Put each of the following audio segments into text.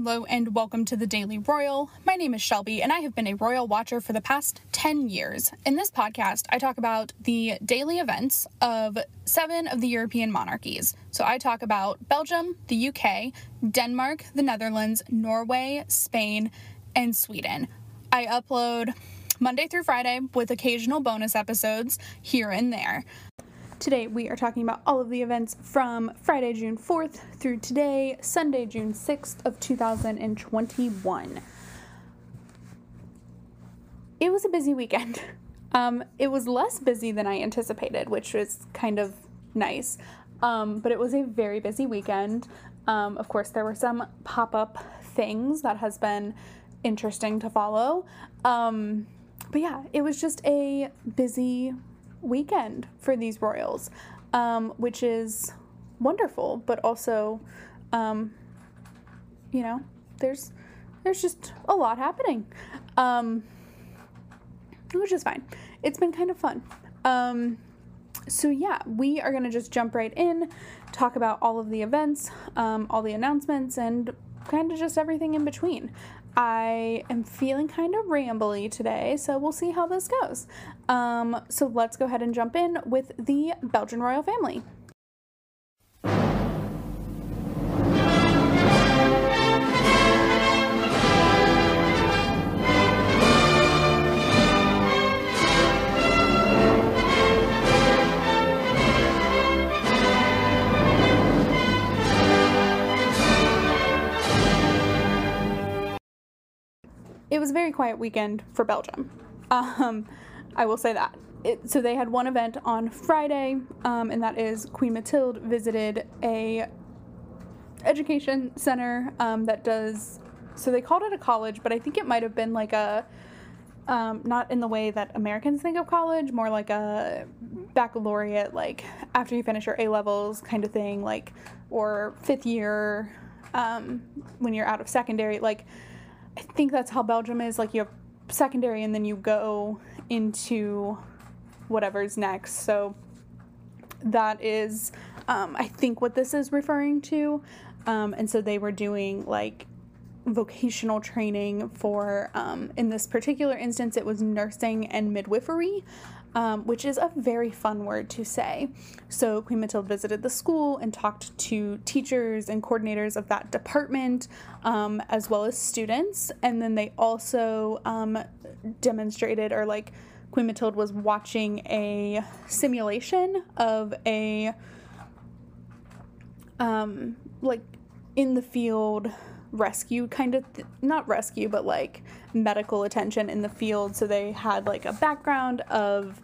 Hello and welcome to the Daily Royal. My name is Shelby and I have been a royal watcher for the past 10 years. In this podcast, I talk about the daily events of seven of the European monarchies. So I talk about Belgium, the UK, Denmark, the Netherlands, Norway, Spain, and Sweden. I upload Monday through Friday with occasional bonus episodes here and there. Today we are talking about all of the events from Friday, June 4th through today, Sunday, June 6th of 2021. It was a busy weekend. Um, it was less busy than I anticipated, which was kind of nice. Um, but it was a very busy weekend. Um, of course, there were some pop up things that has been interesting to follow. Um, but yeah, it was just a busy weekend for these royals, um, which is wonderful, but also, um, you know, there's there's just a lot happening, um, which is fine. It's been kind of fun. Um, so yeah, we are gonna just jump right in, talk about all of the events, um, all the announcements, and kind of just everything in between. I am feeling kind of rambly today, so we'll see how this goes. Um, so let's go ahead and jump in with the Belgian royal family. It was a very quiet weekend for Belgium. Um, I will say that. It, so they had one event on Friday, um, and that is Queen Mathilde visited a education center um, that does. So they called it a college, but I think it might have been like a um, not in the way that Americans think of college, more like a baccalaureate, like after you finish your A levels kind of thing, like or fifth year um, when you're out of secondary, like I think that's how Belgium is. Like you have secondary and then you go into whatever's next. So that is, um, I think, what this is referring to. Um, and so they were doing like vocational training for, um, in this particular instance, it was nursing and midwifery um, which is a very fun word to say. So, Queen Mathilde visited the school and talked to teachers and coordinators of that department, um, as well as students. And then they also um, demonstrated, or like, Queen Mathilde was watching a simulation of a, um, like, in the field rescue kind of th- not rescue but like medical attention in the field. So they had like a background of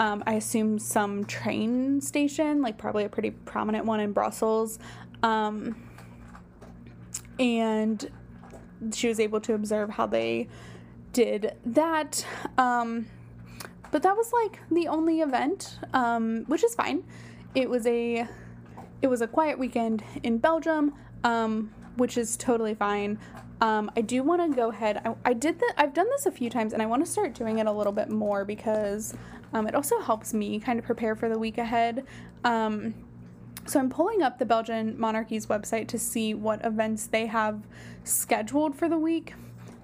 um, i assume some train station like probably a pretty prominent one in brussels. Um, and she was able to observe how they did that. Um, but that was like the only event um, which is fine. It was a it was a quiet weekend in belgium. Um, which is totally fine. Um, I do want to go ahead. I, I did that. I've done this a few times, and I want to start doing it a little bit more because um, it also helps me kind of prepare for the week ahead. Um, so I'm pulling up the Belgian Monarchy's website to see what events they have scheduled for the week.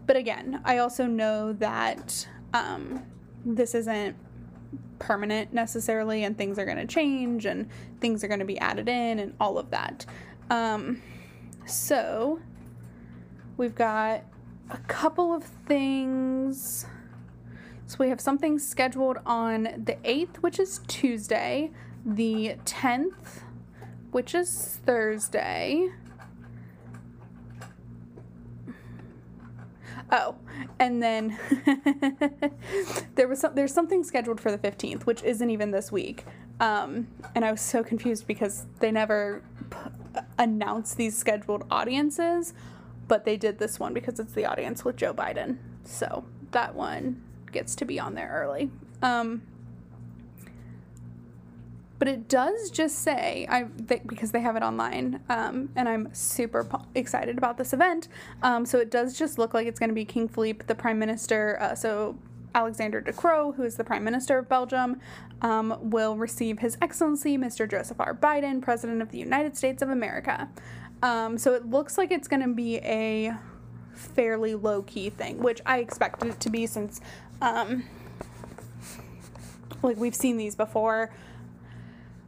But again, I also know that um, this isn't permanent necessarily, and things are going to change, and things are going to be added in, and all of that. Um, so we've got a couple of things. So we have something scheduled on the 8th, which is Tuesday, the 10th, which is Thursday. Oh, and then there was some, there's something scheduled for the 15th, which isn't even this week. Um, and I was so confused because they never announce these scheduled audiences, but they did this one because it's the audience with Joe Biden. So that one gets to be on there early. Um, but it does just say I because they have it online, um, and I'm super po- excited about this event. Um, so it does just look like it's going to be King Philippe, the Prime Minister. Uh, so Alexander De Croo, who is the Prime Minister of Belgium, um, will receive His Excellency Mr. Joseph R. Biden, President of the United States of America. Um, so it looks like it's going to be a fairly low key thing, which I expected it to be since, um, like, we've seen these before.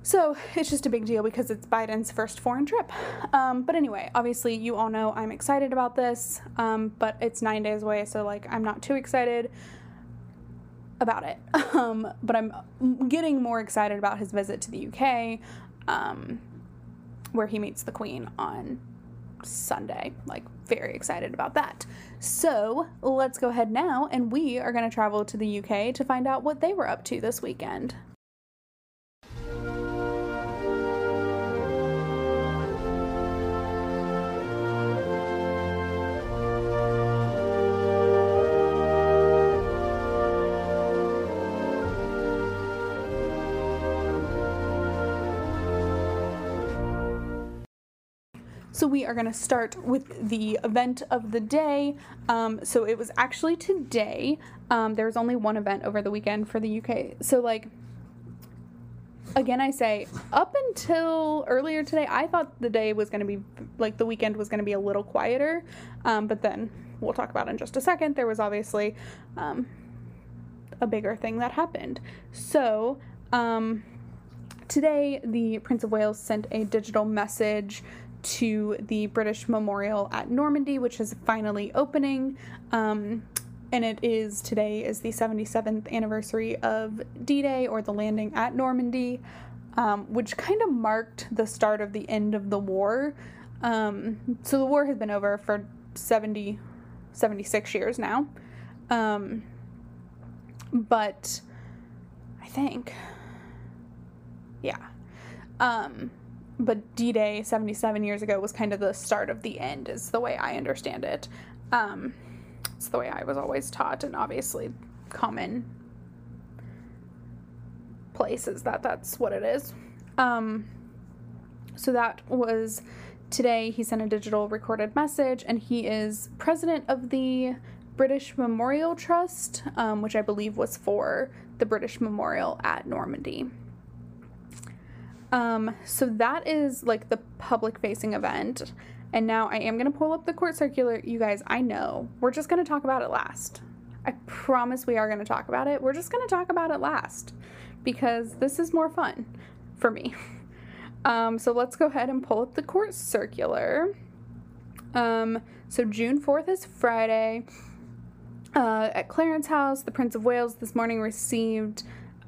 So it's just a big deal because it's Biden's first foreign trip. Um, but anyway, obviously, you all know I'm excited about this, um, but it's nine days away, so like I'm not too excited about it. Um, but I'm getting more excited about his visit to the UK, um, where he meets the Queen on Sunday. Like, very excited about that. So let's go ahead now, and we are going to travel to the UK to find out what they were up to this weekend. So we are going to start with the event of the day. Um, so it was actually today. Um, there was only one event over the weekend for the UK. So like, again, I say up until earlier today, I thought the day was going to be like the weekend was going to be a little quieter. Um, but then we'll talk about in just a second. There was obviously um, a bigger thing that happened. So um, today, the Prince of Wales sent a digital message to the British Memorial at Normandy, which is finally opening. Um, and it is today is the 77th anniversary of D-Day or the landing at Normandy, um, which kind of marked the start of the end of the war. Um, so the war has been over for 70, 76 years now. Um, but I think, yeah. But D Day 77 years ago was kind of the start of the end, is the way I understand it. Um, it's the way I was always taught, and obviously, common places that that's what it is. Um, so that was today. He sent a digital recorded message, and he is president of the British Memorial Trust, um, which I believe was for the British Memorial at Normandy. Um, so that is like the public facing event. And now I am going to pull up the court circular. You guys, I know. We're just going to talk about it last. I promise we are going to talk about it. We're just going to talk about it last because this is more fun for me. Um, so let's go ahead and pull up the court circular. Um, so June 4th is Friday. Uh, at Clarence House, the Prince of Wales this morning received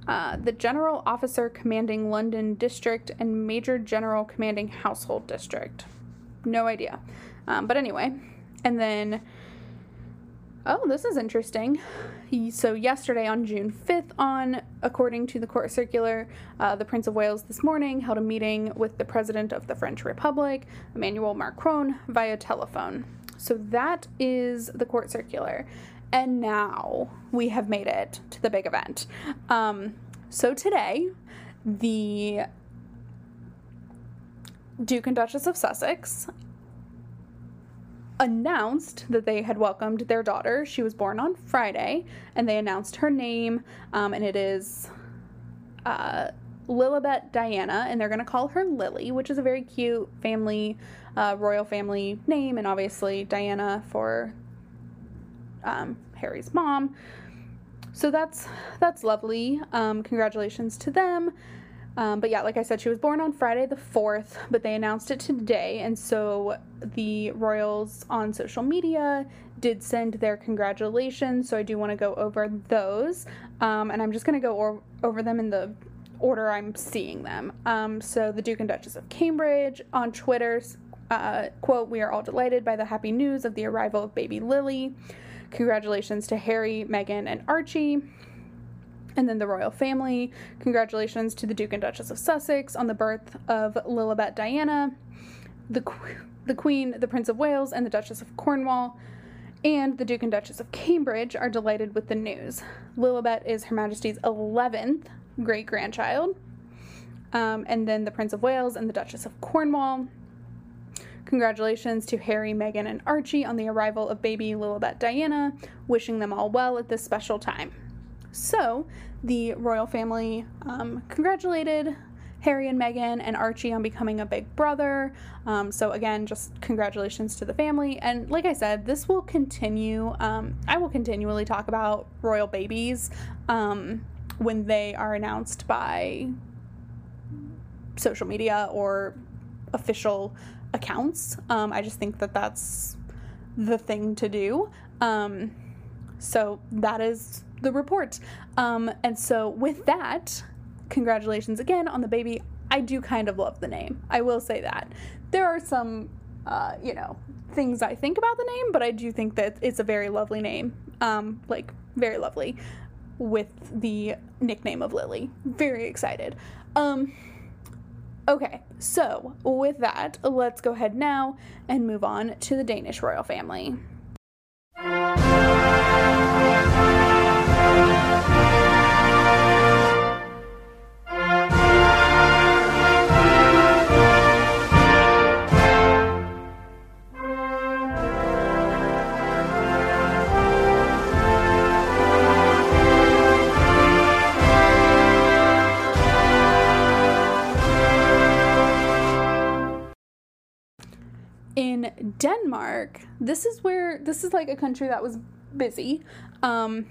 uh, the General Officer Commanding London District and Major General Commanding Household District. No idea. Um, but anyway, and then, oh, this is interesting. So, yesterday on June 5th, on according to the court circular, uh, the Prince of Wales this morning held a meeting with the President of the French Republic, Emmanuel Macron, via telephone. So, that is the court circular. And now we have made it to the big event. Um, so today, the Duke and Duchess of Sussex announced that they had welcomed their daughter. She was born on Friday, and they announced her name, um, and it is uh, Lilibet Diana, and they're going to call her Lily, which is a very cute family, uh, royal family name, and obviously Diana for um, Harry's mom. So that's that's lovely. Um, congratulations to them. Um, but yeah, like I said, she was born on Friday the 4th, but they announced it today. And so the royals on social media did send their congratulations. So I do want to go over those. Um, and I'm just going to go over them in the order I'm seeing them. Um, so the Duke and Duchess of Cambridge on Twitter, uh, quote, We are all delighted by the happy news of the arrival of baby Lily. Congratulations to Harry, Meghan, and Archie. And then the royal family. Congratulations to the Duke and Duchess of Sussex on the birth of Lilibet Diana, the, the Queen, the Prince of Wales, and the Duchess of Cornwall. And the Duke and Duchess of Cambridge are delighted with the news. Lilibet is Her Majesty's 11th great grandchild. Um, and then the Prince of Wales and the Duchess of Cornwall Congratulations to Harry, Meghan, and Archie on the arrival of baby Lilibet Diana, wishing them all well at this special time. So, the royal family um, congratulated Harry and Meghan and Archie on becoming a big brother. Um, so, again, just congratulations to the family. And like I said, this will continue. Um, I will continually talk about royal babies um, when they are announced by social media or official accounts. Um, I just think that that's the thing to do. Um, so that is the report. Um, and so with that, congratulations again on the baby. I do kind of love the name. I will say that. There are some, uh, you know, things I think about the name, but I do think that it's a very lovely name. Um, like, very lovely with the nickname of Lily. Very excited. Um, okay, so with that, let's go ahead now and move on to the Danish royal family. In Denmark, this is where this is like a country that was busy. Um,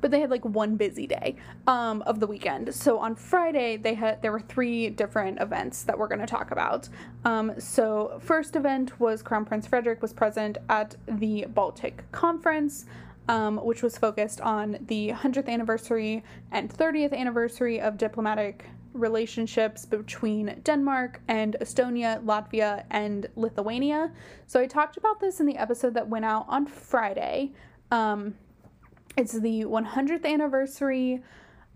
but they had like one busy day um, of the weekend. So on Friday, they had there were three different events that we're going to talk about. Um, so first event was Crown Prince Frederick was present at the Baltic Conference. Um, which was focused on the 100th anniversary and 30th anniversary of diplomatic relationships between Denmark and Estonia, Latvia, and Lithuania. So I talked about this in the episode that went out on Friday. Um, it's the 100th anniversary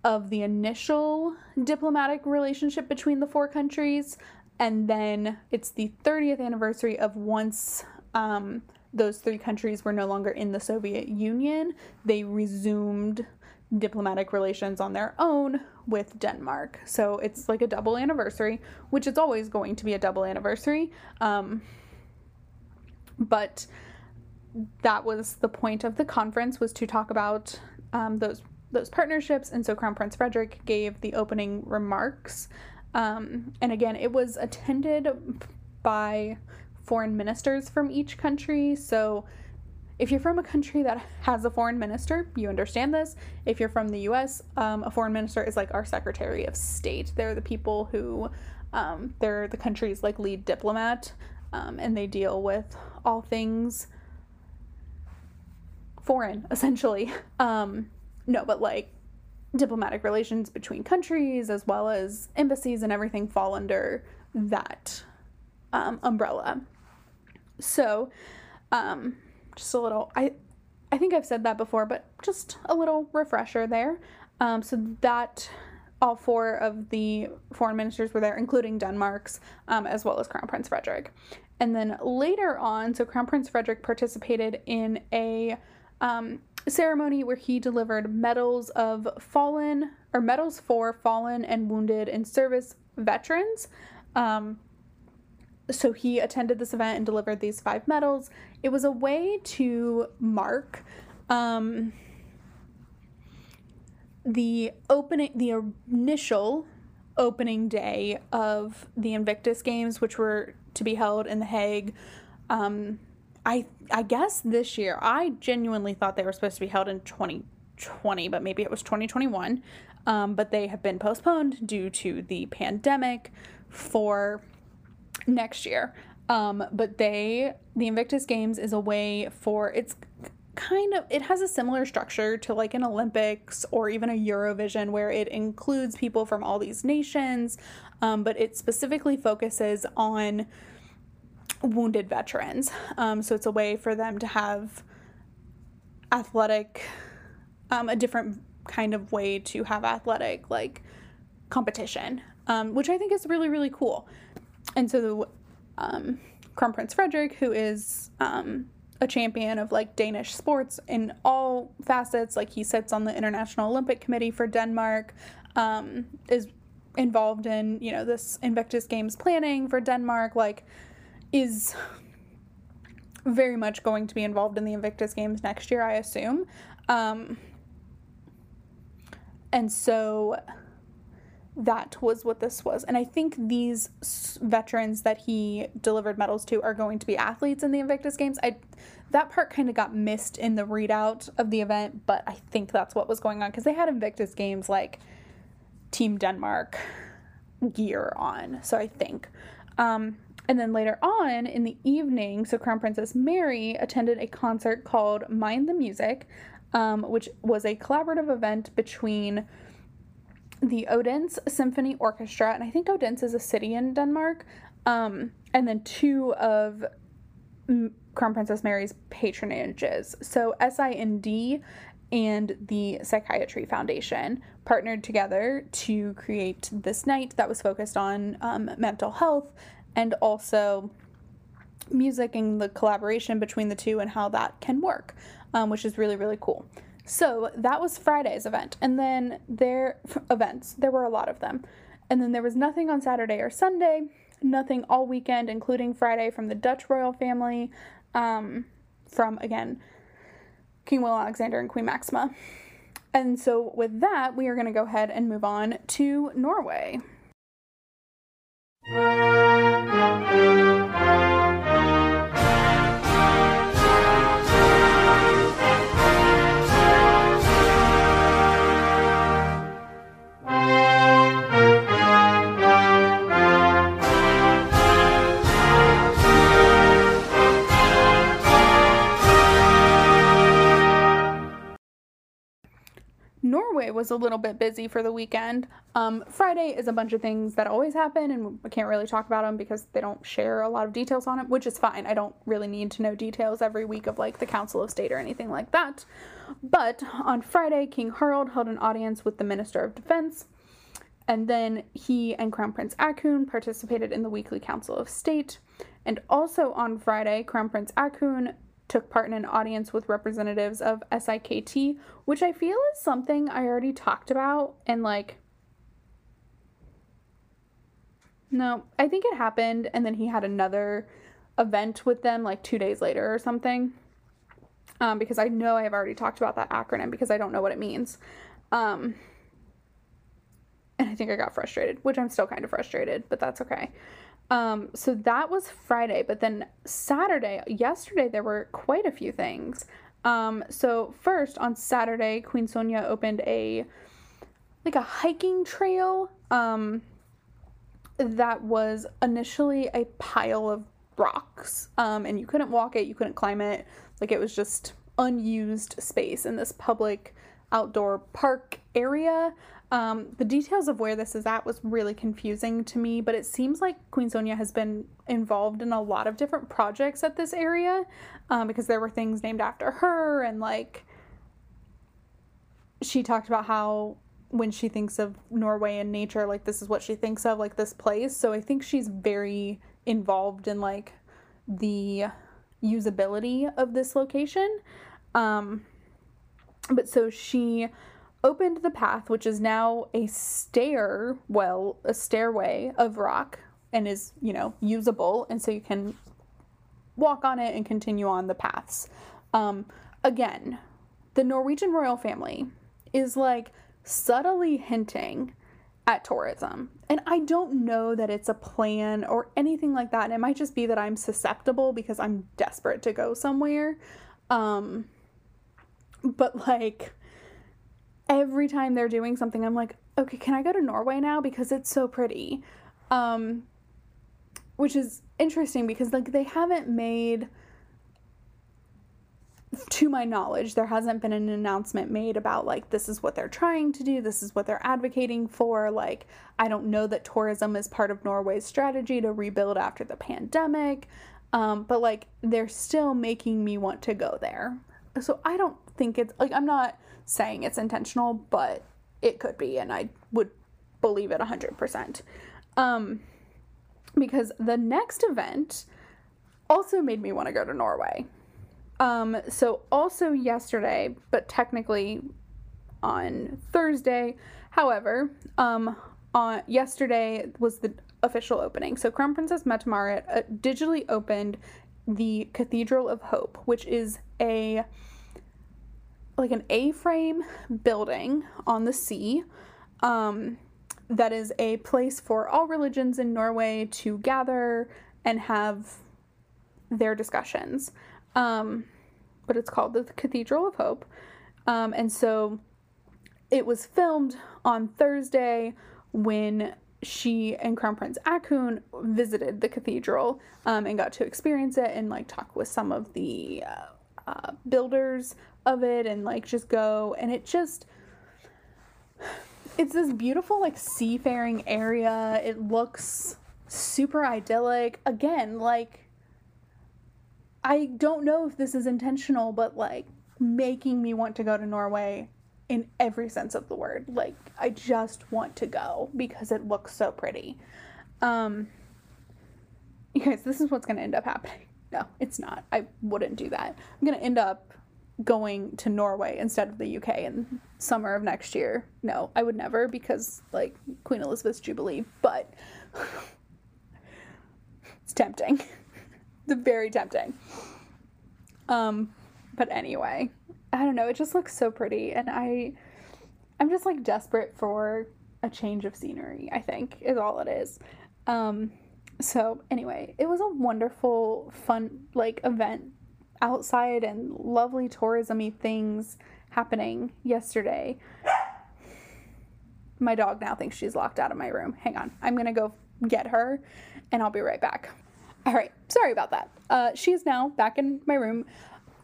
of the initial diplomatic relationship between the four countries, and then it's the 30th anniversary of once um, those three countries were no longer in the Soviet Union, they resumed diplomatic relations on their own with Denmark. So it's like a double anniversary, which is always going to be a double anniversary. Um, but that was the point of the conference was to talk about um, those those partnerships. And so Crown Prince Frederick gave the opening remarks. Um, and again, it was attended by foreign ministers from each country. So if you're from a country that has a foreign minister, you understand this. If you're from the US, um, a foreign minister is like our Secretary of State. They're the people who, um, they're the country's like lead diplomat, um, and they deal with all things foreign, essentially. Um, no, but like diplomatic relations between countries as well as embassies and everything fall under that um, umbrella. So, um, just a little I I think I've said that before, but just a little refresher there. Um, so that all four of the foreign ministers were there, including Denmark's, um, as well as Crown Prince Frederick. And then later on, so Crown Prince Frederick participated in a um, ceremony where he delivered medals of fallen or medals for fallen and wounded in service veterans. Um, so he attended this event and delivered these five medals. It was a way to mark um, the opening, the initial opening day of the Invictus Games, which were to be held in The Hague. Um, I I guess this year. I genuinely thought they were supposed to be held in 2020, but maybe it was 2021. Um, but they have been postponed due to the pandemic for next year. Um, but they, the Invictus Games is a way for, it's kind of, it has a similar structure to like an Olympics or even a Eurovision where it includes people from all these nations, um, but it specifically focuses on wounded veterans. Um, so it's a way for them to have athletic, um, a different kind of way to have athletic like competition, um, which I think is really, really cool and so um, Crown Prince Frederick, who is um, a champion of like Danish sports in all facets, like he sits on the International Olympic Committee for Denmark, um, is involved in you know this Invictus Games planning for Denmark, like is very much going to be involved in the Invictus Games next year, I assume. Um, and so that was what this was. And I think these veterans that he delivered medals to are going to be athletes in the Invictus Games. I that part kind of got missed in the readout of the event, but I think that's what was going on because they had Invictus Games like Team Denmark gear on. So I think. Um, and then later on in the evening, so Crown Princess Mary attended a concert called Mind the Music, um, which was a collaborative event between the Odense Symphony Orchestra, and I think Odense is a city in Denmark, um, and then two of Crown Princess Mary's patronages. So SIND and the Psychiatry Foundation partnered together to create this night that was focused on um, mental health and also music and the collaboration between the two and how that can work, um, which is really, really cool. So that was Friday's event. And then there events, there were a lot of them. And then there was nothing on Saturday or Sunday, nothing all weekend, including Friday from the Dutch royal family, um, from again, King Willem-Alexander and Queen Maxima. And so with that, we are going to go ahead and move on to Norway. Norway was a little bit busy for the weekend. Um, Friday is a bunch of things that always happen, and we can't really talk about them because they don't share a lot of details on it, which is fine. I don't really need to know details every week of like the Council of State or anything like that. But on Friday, King Harald held an audience with the Minister of Defense, and then he and Crown Prince Haakon participated in the weekly Council of State. And also on Friday, Crown Prince Haakon took part in an audience with representatives of SIKT, which I feel is something I already talked about and like No, I think it happened and then he had another event with them like 2 days later or something. Um, because I know I have already talked about that acronym because I don't know what it means. Um, and I think I got frustrated, which I'm still kind of frustrated, but that's okay. Um, so that was Friday, but then Saturday, yesterday, there were quite a few things. Um, so first on Saturday, Queen Sonja opened a like a hiking trail um, that was initially a pile of rocks, um, and you couldn't walk it, you couldn't climb it, like it was just unused space in this public outdoor park area. Um, the details of where this is at was really confusing to me, but it seems like Queen Sonja has been involved in a lot of different projects at this area um, because there were things named after her, and like she talked about how when she thinks of Norway and nature, like this is what she thinks of, like this place. So I think she's very involved in like the usability of this location. Um, but so she opened the path, which is now a stair, well, a stairway of rock and is, you know, usable. And so you can walk on it and continue on the paths. Um, again, the Norwegian royal family is like subtly hinting at tourism. And I don't know that it's a plan or anything like that. And it might just be that I'm susceptible because I'm desperate to go somewhere. Um, but like, every time they're doing something, I'm like, okay, can I go to Norway now because it's so pretty? Um, which is interesting because like they haven't made to my knowledge there hasn't been an announcement made about like this is what they're trying to do this is what they're advocating for like i don't know that tourism is part of norway's strategy to rebuild after the pandemic um, but like they're still making me want to go there so i don't think it's like i'm not saying it's intentional, but it could be, and I would believe it 100%. Um, because the next event also made me want to go to Norway. Um, so, also yesterday, but technically on Thursday, however, um, on yesterday was the official opening. So, Crown Princess Mette-Marit uh, digitally opened the Cathedral of Hope, which is a like an A-frame building on the sea um, that is a place for all religions in Norway to gather and have their discussions. Um, but it's called the Cathedral of Hope. Um, and so it was filmed on Thursday when she and Crown Prince Haakon visited the cathedral um, and got to experience it and like talk with some of the uh, uh, builders of it and like just go and it just it's this beautiful like seafaring area. It looks super idyllic. Again like i don't know if this is intentional but like making me want to go to norway in every sense of the word. Like i just want to go because it looks so pretty. Um you guys this is what's going to end up happening. No it's not. I wouldn't do that. I'm going to end up going to Norway instead of the UK in summer of next year. No, I would never because like Queen Elizabeth's Jubilee, but it's tempting. it's very tempting. Um but anyway, I don't know, it just looks so pretty and I I'm just like desperate for a change of scenery, I think is all it is. Um so anyway, it was a wonderful fun like event outside and lovely tourismy things happening yesterday. My dog now thinks she's locked out of my room. Hang on. I'm to go get her and I'll be right back. All right. Sorry about that. Uh, she's now back in my room.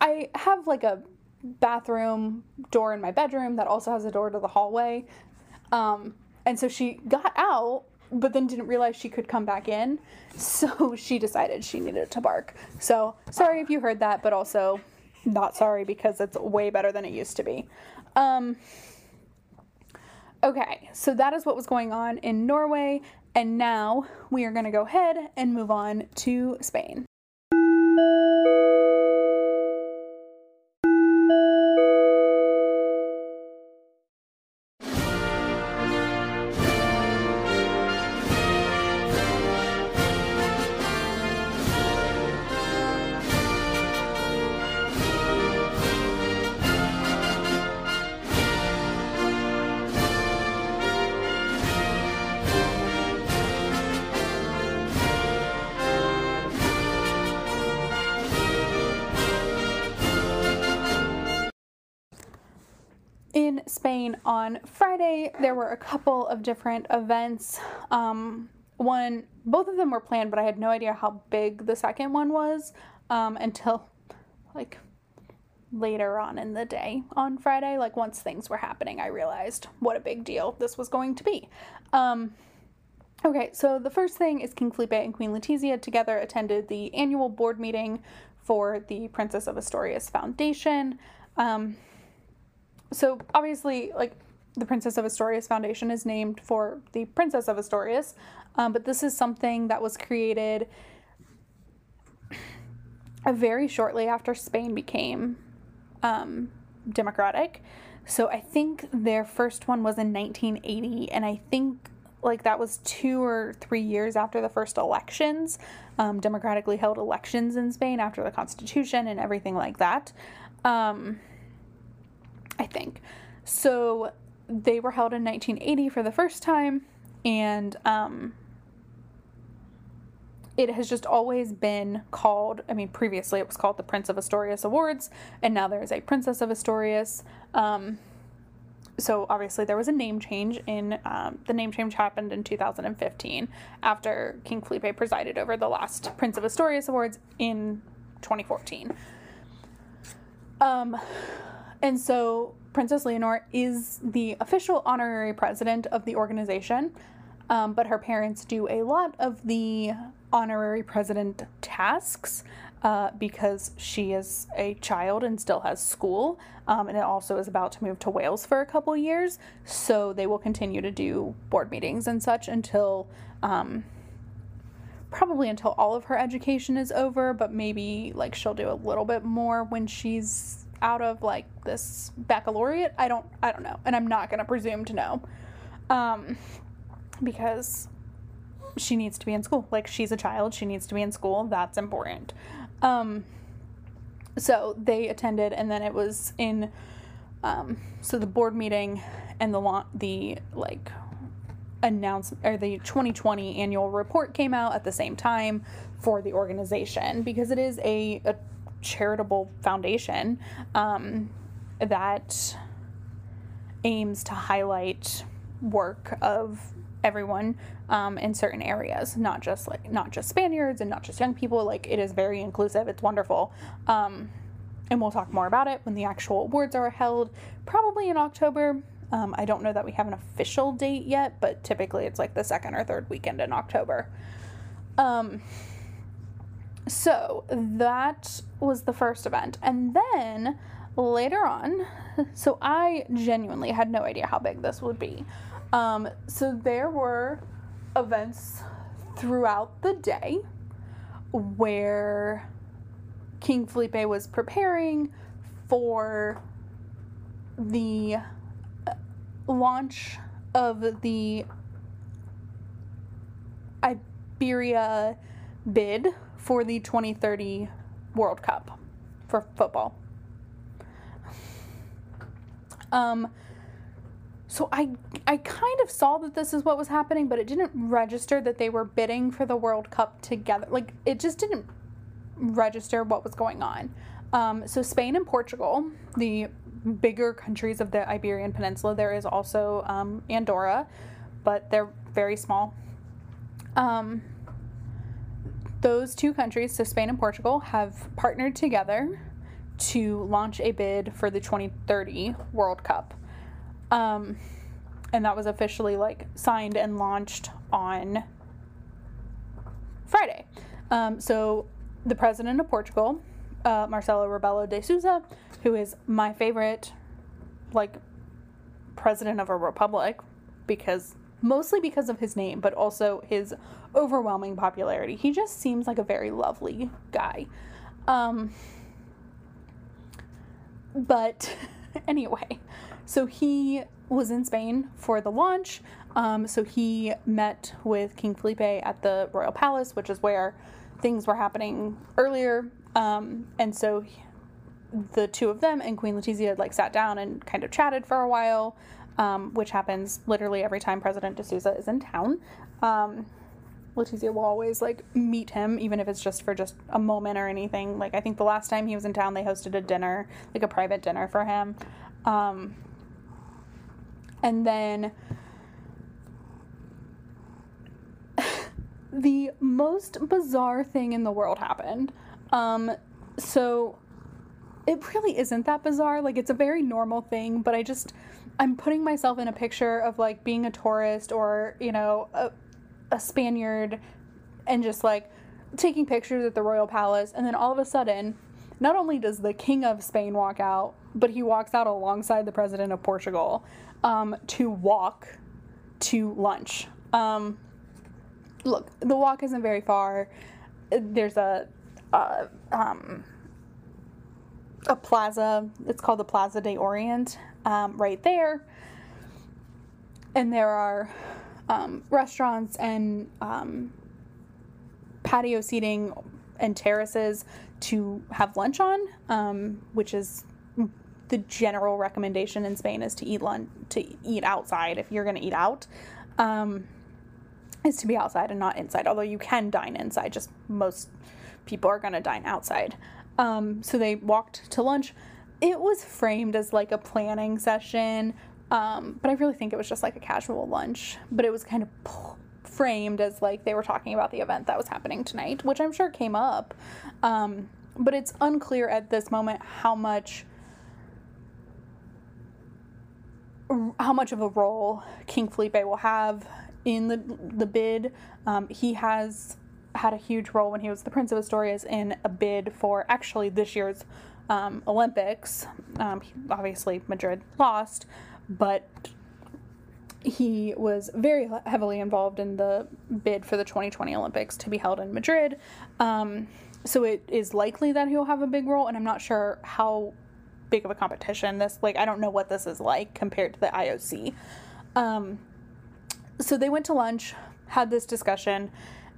I have like a bathroom door in my bedroom that also has a door to the hallway. Um, and so she got out but then didn't realize she could come back in. So she decided she needed to bark. So sorry if you heard that, but also not sorry because it's way better than it used to be. Um, okay, so that is what was going on in Norway. And now we are going to go ahead and move on to Spain. In Spain on Friday, there were a couple of different events. Um, one, both of them were planned, but I had no idea how big the second one was um, until like later on in the day on Friday. Like once things were happening, I realized what a big deal this was going to be. Um, okay, so the first thing is King Felipe and Queen Letizia together attended the annual board meeting for the Princess of Asturias Foundation. Um, so obviously, like the Princess of Asturias Foundation is named for the Princess of Asturias, um, but this is something that was created very shortly after Spain became um, democratic. So I think their first one was in 1980, and I think like that was two or three years after the first elections, um, democratically held elections in Spain after the Constitution and everything like that. Um, I think. So they were held in 1980 for the first time, and um, it has just always been called. I mean, previously it was called the Prince of Asturias Awards, and now there is a Princess of Asturias. Um, so obviously there was a name change in um, the name change happened in 2015 after King Felipe presided over the last Prince of Asturias Awards in 2014. Um, and so Princess Leonor is the official honorary president of the organization, um, but her parents do a lot of the honorary president tasks uh, because she is a child and still has school, um, and it also is about to move to Wales for a couple years. So they will continue to do board meetings and such until. Um, probably until all of her education is over, but maybe like she'll do a little bit more when she's out of like this baccalaureate. I don't I don't know. And I'm not to presume to know. Um because she needs to be in school. Like she's a child, she needs to be in school. That's important. Um so they attended and then it was in um so the board meeting and the the like announcement or the 2020 annual report came out at the same time for the organization because it is a, a charitable foundation um, that aims to highlight work of everyone um, in certain areas not just like not just spaniards and not just young people like it is very inclusive it's wonderful. Um, and we'll talk more about it when the actual awards are held probably in october. Um, i don't know that we have an official date yet but typically it's like the second or third weekend in october. Um, so that was the first event. And then later on so i genuinely had no idea how big this would be. Um, so there were events throughout the day where King Felipe was preparing for the uh, launch of the Iberia bid for the 2030 World Cup for football. Um, so I I kind of saw that this is what was happening, but it didn't register that they were bidding for the World Cup together. Like it just didn't register what was going on. Um, so Spain and Portugal, the bigger countries of the Iberian Peninsula, there is also um, Andorra, but they're very small. Um, those two countries, so Spain and Portugal, have partnered together to launch a bid for the 2030 World Cup. Um, and that was officially like signed and launched on Friday. Um, so the president of Portugal, uh, Marcelo Rebelo de Sousa, who is my favorite, like, president of a republic, because mostly because of his name, but also his overwhelming popularity. He just seems like a very lovely guy. Um, but anyway, so he was in Spain for the launch. Um, so he met with King Felipe at the Royal Palace, which is where things were happening earlier. Um, and so he, the two of them and Queen Letizia like sat down and kind of chatted for a while, um, which happens literally every time President de Sousa is in town. Um, Letizia will always like meet him, even if it's just for just a moment or anything. Like I think the last time he was in town, they hosted a dinner, like a private dinner for him. Um, and then the most bizarre thing in the world happened. Um, so it really isn't that bizarre. Like it's a very normal thing, but I just I'm putting myself in a picture of like being a tourist or, you know, a, a Spaniard and just like taking pictures at the royal palace and then all of a sudden not only does the king of Spain walk out, but he walks out alongside the president of Portugal um, to walk to lunch. Um, look, the walk isn't very far. There's a, a, um, a plaza. It's called the Plaza de Orient um, right there. And there are um, restaurants and um, patio seating and terraces to have lunch on, um, which is the general recommendation in Spain is to eat lunch to eat outside if you're going to eat out. Um, is to be outside and not inside. Although you can dine inside, just most people are going to dine outside. Um, so they walked to lunch. It was framed as like a planning session, um, but I really think it was just like a casual lunch. But it was kind of framed as like they were talking about the event that was happening tonight, which I'm sure came up. Um, but it's unclear at this moment how much how much of a role King Felipe will have in the the bid. Um, he has had a huge role when he was the Prince of Asturias in a bid for actually this year's um, Olympics. Um, obviously, Madrid lost, but he was very heavily involved in the bid for the 2020 Olympics to be held in Madrid. Um, so it is likely that he'll have a big role, and I'm not sure how big of a competition this like I don't know what this is like compared to the IOC. Um, so they went to lunch, had this discussion,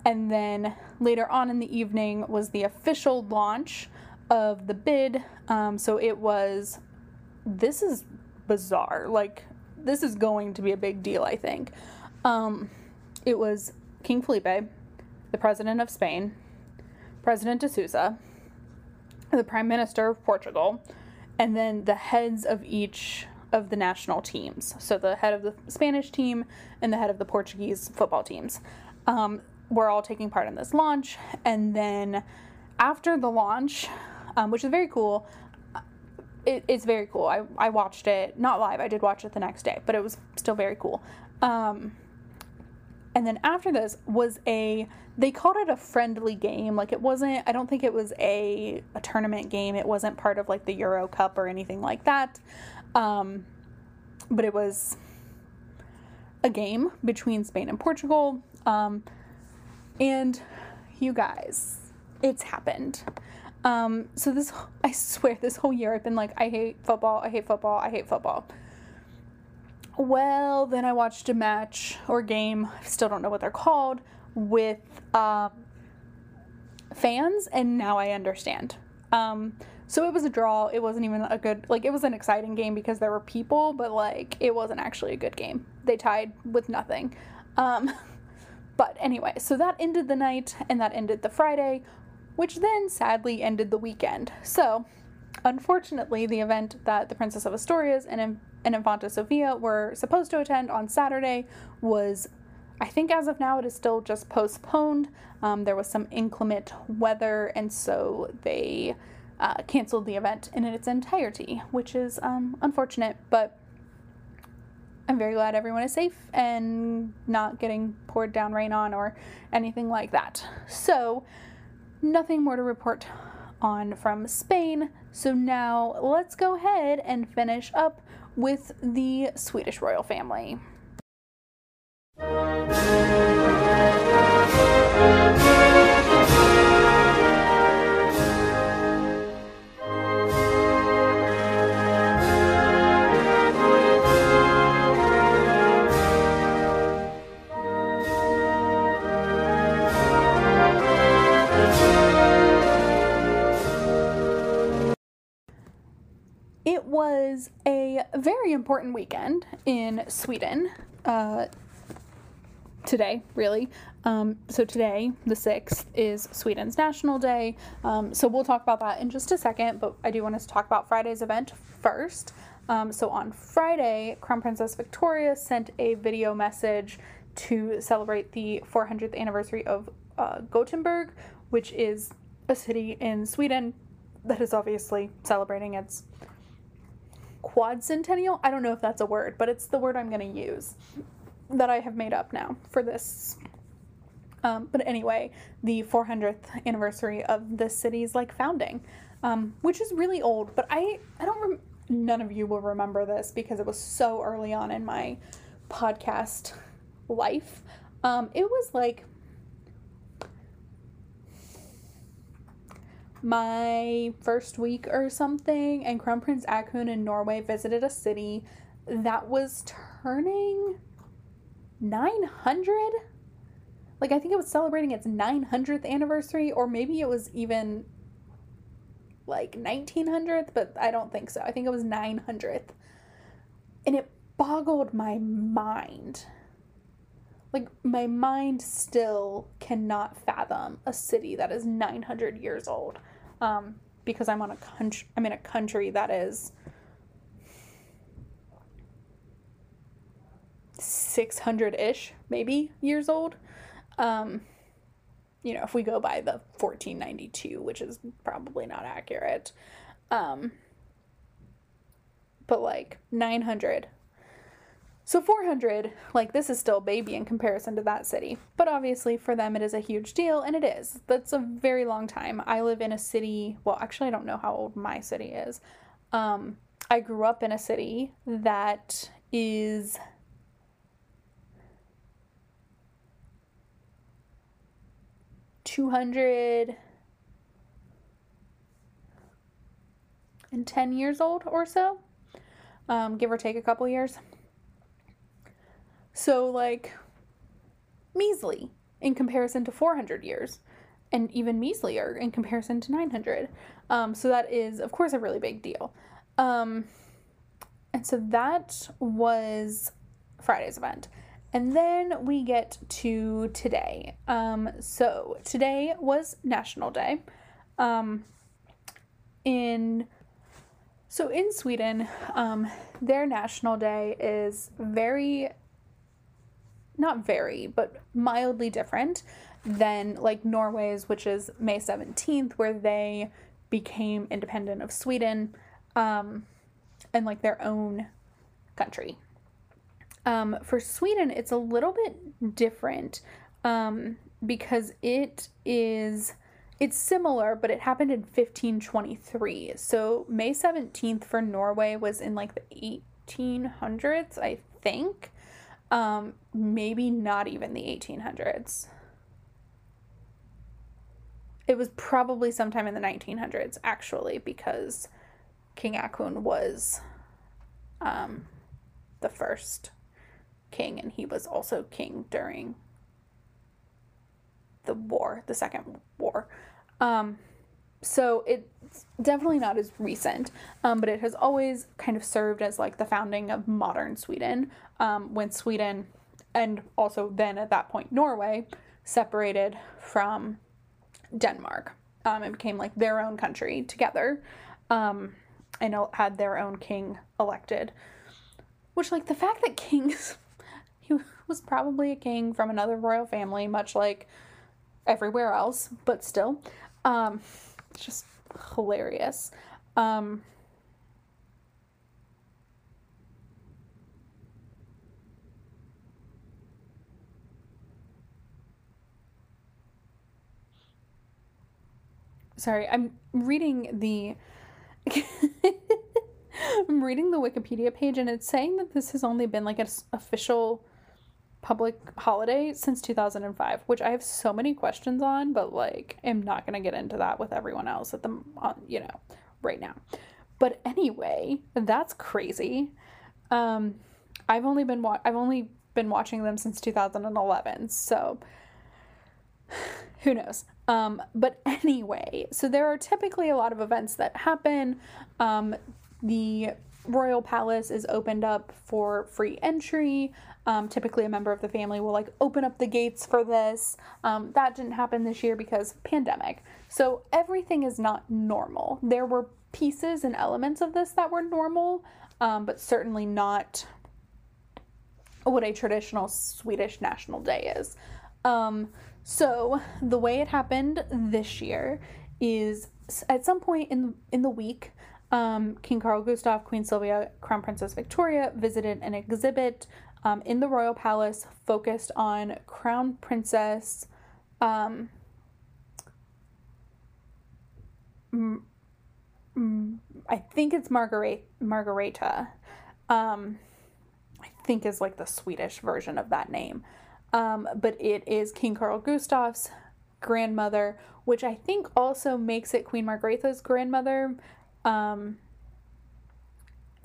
and then later on in the evening was the official launch of the bid. Um, so it was this is bizarre. Like this is going to be a big deal, I think. Um, it was King Felipe, the president of Spain, President de Sousa, the Prime Minister of Portugal, and then the heads of each of the national teams. So the head of the Spanish team and the head of the Portuguese football teams. Um, were all taking part in this launch. And then after the launch, um, which is very cool, it, it's very cool. I, I watched it, not live, I did watch it the next day, but it was still very cool. Um, and then after this was a they called it a friendly game. Like it wasn't i don't think it was a, a tournament game. It wasn't part of like the euro cup or anything like that. Um, but it was a game between spain and portugal. Um, and you guys it's happened um, so this i swear this whole year i've been like i hate football i hate football i hate football well, then I watched a match or game, I still don't know what they're called, with um, fans, and now I understand. Um, so it was a draw. It wasn't even a good, like, it was an exciting game because there were people, but, like, it wasn't actually a good game. They tied with nothing. Um, but anyway, so that ended the night, and that ended the Friday, which then sadly ended the weekend. So, unfortunately, the event that the Princess of Asturias and and Infanta Sofia were supposed to attend on Saturday was, I think as of now, it is still just postponed. Um, there was some inclement weather, and so they uh, canceled the event in its entirety, which is um, unfortunate, but I'm very glad everyone is safe and not getting poured down rain on or anything like that. So, nothing more to report on from Spain. So, now let's go ahead and finish up with the Swedish royal family. Important weekend in Sweden. Uh, today, really. Um, so, today, the 6th, is Sweden's National Day. Um, so, we'll talk about that in just a second, but I do want us to talk about Friday's event first. Um, so, on Friday, Crown Princess Victoria sent a video message to celebrate the 400th anniversary of uh, Gothenburg, which is a city in Sweden that is obviously celebrating its quadcentennial. I don't know if that's a word, but it's the word I'm going to use that I have made up now for this. Um, but anyway, the 400th anniversary of the city's like founding, um, which is really old. But I I don't rem- none of you will remember this because it was so early on in my podcast life. Um, it was like my first week or something, and Crown Prince Haakon in Norway visited a city that was turning 900. Like, I think it was celebrating its 900th anniversary, or maybe it was even like 1900th, but I don't think so. I think it was 900th. And it boggled my mind. Like, my mind still cannot fathom a city that is 900 years old um, because I'm on a country. I'm in a country that is six hundred ish, maybe years old. Um, you know, if we go by the 1492, which is probably not accurate. Um, but like 900 so 400, like this is still baby in comparison to that city. But obviously for them it is a huge deal and it is. That's a very long time. I live in a city, well actually I don't know how old my city is. Um I grew up in a city that is two hundred and ten years old or so, um, give or take a couple years. So, like, measly in comparison to 400 years, and even measlier in comparison to 900. Um, so, that is, of course, a really big deal. Um, and so that was Friday's event. and then we get to today. Um, so today was National Day. Um, in so in Sweden, um, their National Day is very, not very, but mildly different than like Norway's, which is May 17th, where they became independent of Sweden um, and like their own country. Um, for Sweden, it's a little bit different um, because it is it's similar, but it happened in 1523. So May 17th for Norway was in like the 1800s, I think. Um, maybe not even the 1800s. It was probably sometime in the 1900s, actually, because King Haakon was um, the first king, and he was also king during the war, the second war. Um, so it's definitely not as recent, um, but it has always kind of served as like the founding of modern Sweden um, when Sweden and also then at that point Norway separated from Denmark um, and became like their own country together um, and had their own king elected. Which, like, the fact that kings, he was probably a king from another royal family, much like everywhere else, but still. Um, just hilarious. Um, sorry, I'm reading the I'm reading the Wikipedia page and it's saying that this has only been like an official public holiday since 2005, which I have so many questions on, but like I'm not going to get into that with everyone else at the you know, right now. But anyway, that's crazy. Um I've only been wa- I've only been watching them since 2011. So who knows? Um, but anyway, so there are typically a lot of events that happen. Um, the royal palace is opened up for free entry. Um, typically, a member of the family will like open up the gates for this. Um, that didn't happen this year because pandemic. So everything is not normal. There were pieces and elements of this that were normal, um, but certainly not what a traditional Swedish National Day is. Um, so the way it happened this year is at some point in in the week, um, King Carl Gustav, Queen Sylvia, Crown Princess Victoria visited an exhibit um, in the royal palace focused on Crown Princess. Um, I think it's Margaret Margareta. Um, I think is like the Swedish version of that name. Um, but it is King Carl Gustav's grandmother, which I think also makes it Queen Margrethe's grandmother, um,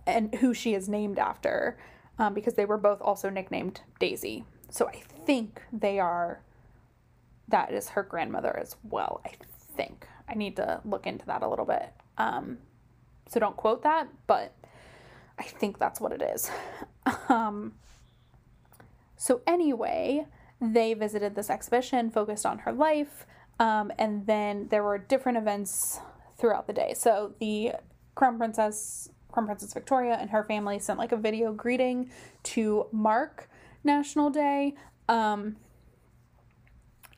and who she is named after, um, because they were both also nicknamed Daisy. So I think they are, that is her grandmother as well. I think. I need to look into that a little bit. Um, so don't quote that, but I think that's what it is. so, anyway, they visited this exhibition focused on her life, um, and then there were different events throughout the day. So, the Crown Princess, Crown Princess Victoria, and her family sent like a video greeting to mark National Day, um,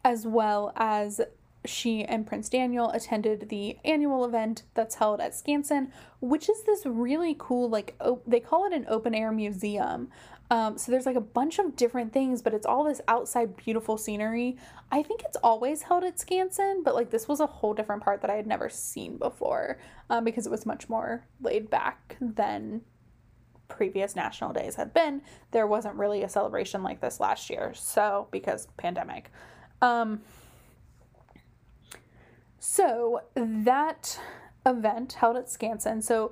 as well as she and Prince Daniel attended the annual event that's held at Skansen, which is this really cool, like, op- they call it an open air museum. Um, so there's like a bunch of different things, but it's all this outside beautiful scenery. I think it's always held at Skansen, but like this was a whole different part that I had never seen before um, because it was much more laid back than previous national days had been. There wasn't really a celebration like this last year, so because pandemic. Um, so that event held at Skansen. So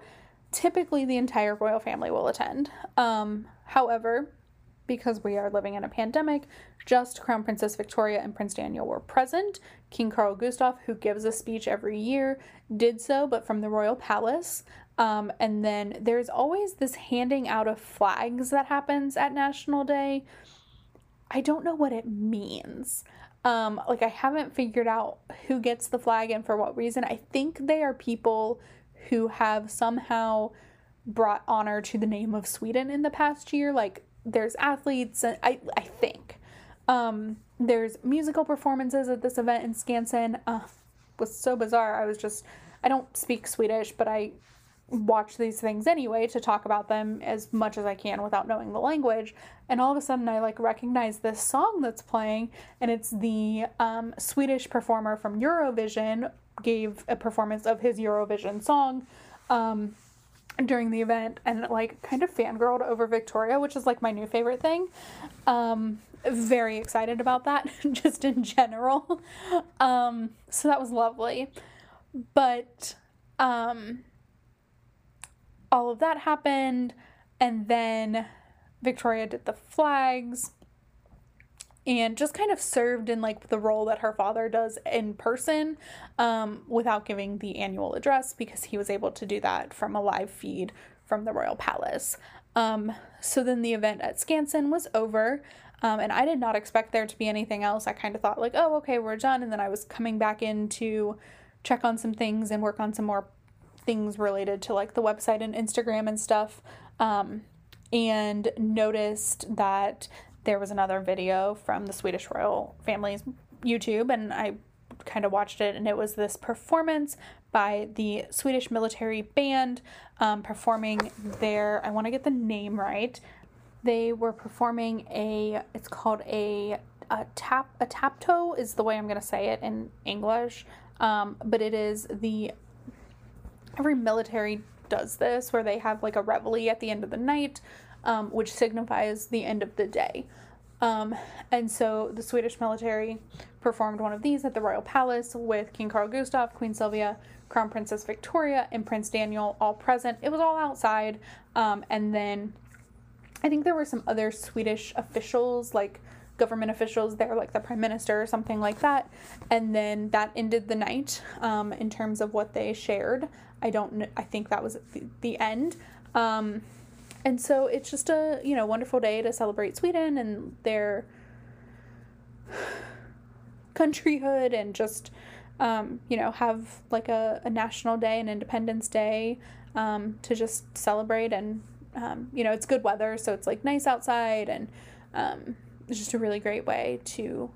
typically the entire royal family will attend. Um, however, because we are living in a pandemic, just Crown Princess Victoria and Prince Daniel were present. King Carl Gustav, who gives a speech every year, did so, but from the royal palace. Um, and then there's always this handing out of flags that happens at National Day. I don't know what it means. Um, like I haven't figured out who gets the flag and for what reason. I think they are people who have somehow brought honor to the name of Sweden in the past year. Like there's athletes, and I I think um, there's musical performances at this event in Skansen. Uh, was so bizarre. I was just I don't speak Swedish, but I watch these things anyway to talk about them as much as I can without knowing the language. And all of a sudden, I like recognize this song that's playing, and it's the um, Swedish performer from Eurovision gave a performance of his Eurovision song. Um, during the event and like kind of fangirled over Victoria, which is like my new favorite thing. Um, very excited about that just in general. Um, so that was lovely. But um, all of that happened and then Victoria did the flags and just kind of served in like the role that her father does in person um, without giving the annual address because he was able to do that from a live feed from the royal palace. Um, so then the event at skansen was over um, and i did not expect there to be anything else. I kind of thought like oh okay we're done and then i was coming back in to check on some things and work on some more things related to like the website and instagram and stuff um, and noticed that there was another video from the Swedish royal family's YouTube, and I kind of watched it, and it was this performance by the Swedish military band um, performing their, I want to get the name right. They were performing a, it's called a, a tap, a is the way I'm going to say it in English. Um, but it is the, every military does this where they have like a reveille at the end of the night um, which signifies the end of the day. Um, and so the Swedish military performed one of these at the royal palace with King Carl Gustav, Queen Sylvia, Crown Princess Victoria, and Prince Daniel all present. It was all outside. Um, and then I think there were some other Swedish officials, like government officials there, like the prime minister or something like that. And then that ended the night um, in terms of what they shared. I don't I think that was the, the end. And so it's just a, you know, wonderful day to celebrate Sweden and their countryhood and just, um, you know, have like a, a national day and Independence Day um, to just celebrate. And, um, you know, it's good weather, so it's like nice outside and um, it's just a really great way to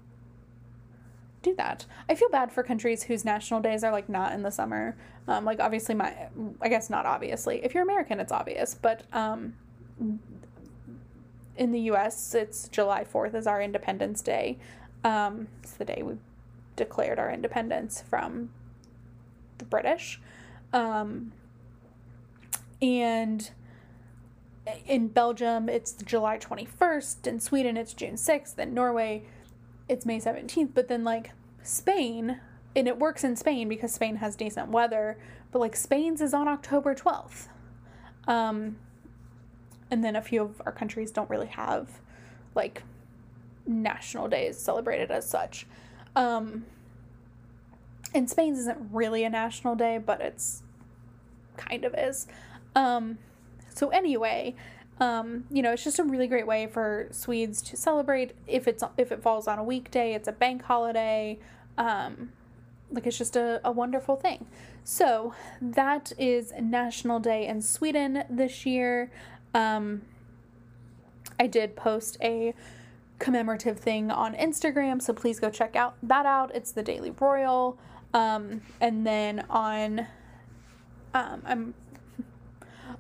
do that. I feel bad for countries whose national days are like not in the summer. Um, like obviously my, I guess not obviously. If you're American, it's obvious, but um, in the U.S., it's July Fourth is our Independence Day. Um, it's the day we declared our independence from the British, um, and in Belgium it's July 21st, in Sweden it's June 6th, in Norway it's May 17th, but then like Spain, and it works in Spain because Spain has decent weather, but like Spain's is on October 12th. Um, and then a few of our countries don't really have like national days celebrated as such. Um, and Spain's isn't really a national day, but it's kind of is. Um, so anyway, um, you know, it's just a really great way for Swedes to celebrate. If it's if it falls on a weekday, it's a bank holiday. Um, like it's just a, a wonderful thing. So that is National Day in Sweden this year. Um, I did post a commemorative thing on Instagram, so please go check out that out. It's the Daily Royal. Um, and then on, um, I'm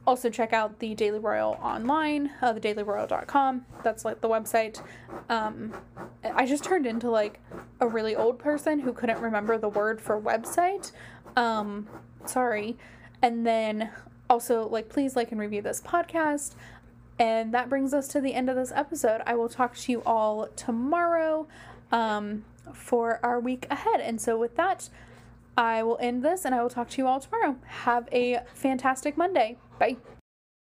also check out the Daily Royal online, uh, thedailyroyal.com. That's like the website. Um, I just turned into like a really old person who couldn't remember the word for website. Um, sorry. And then also, like, please like and review this podcast. And that brings us to the end of this episode. I will talk to you all tomorrow um, for our week ahead. And so, with that, I will end this and I will talk to you all tomorrow. Have a fantastic Monday. Bye.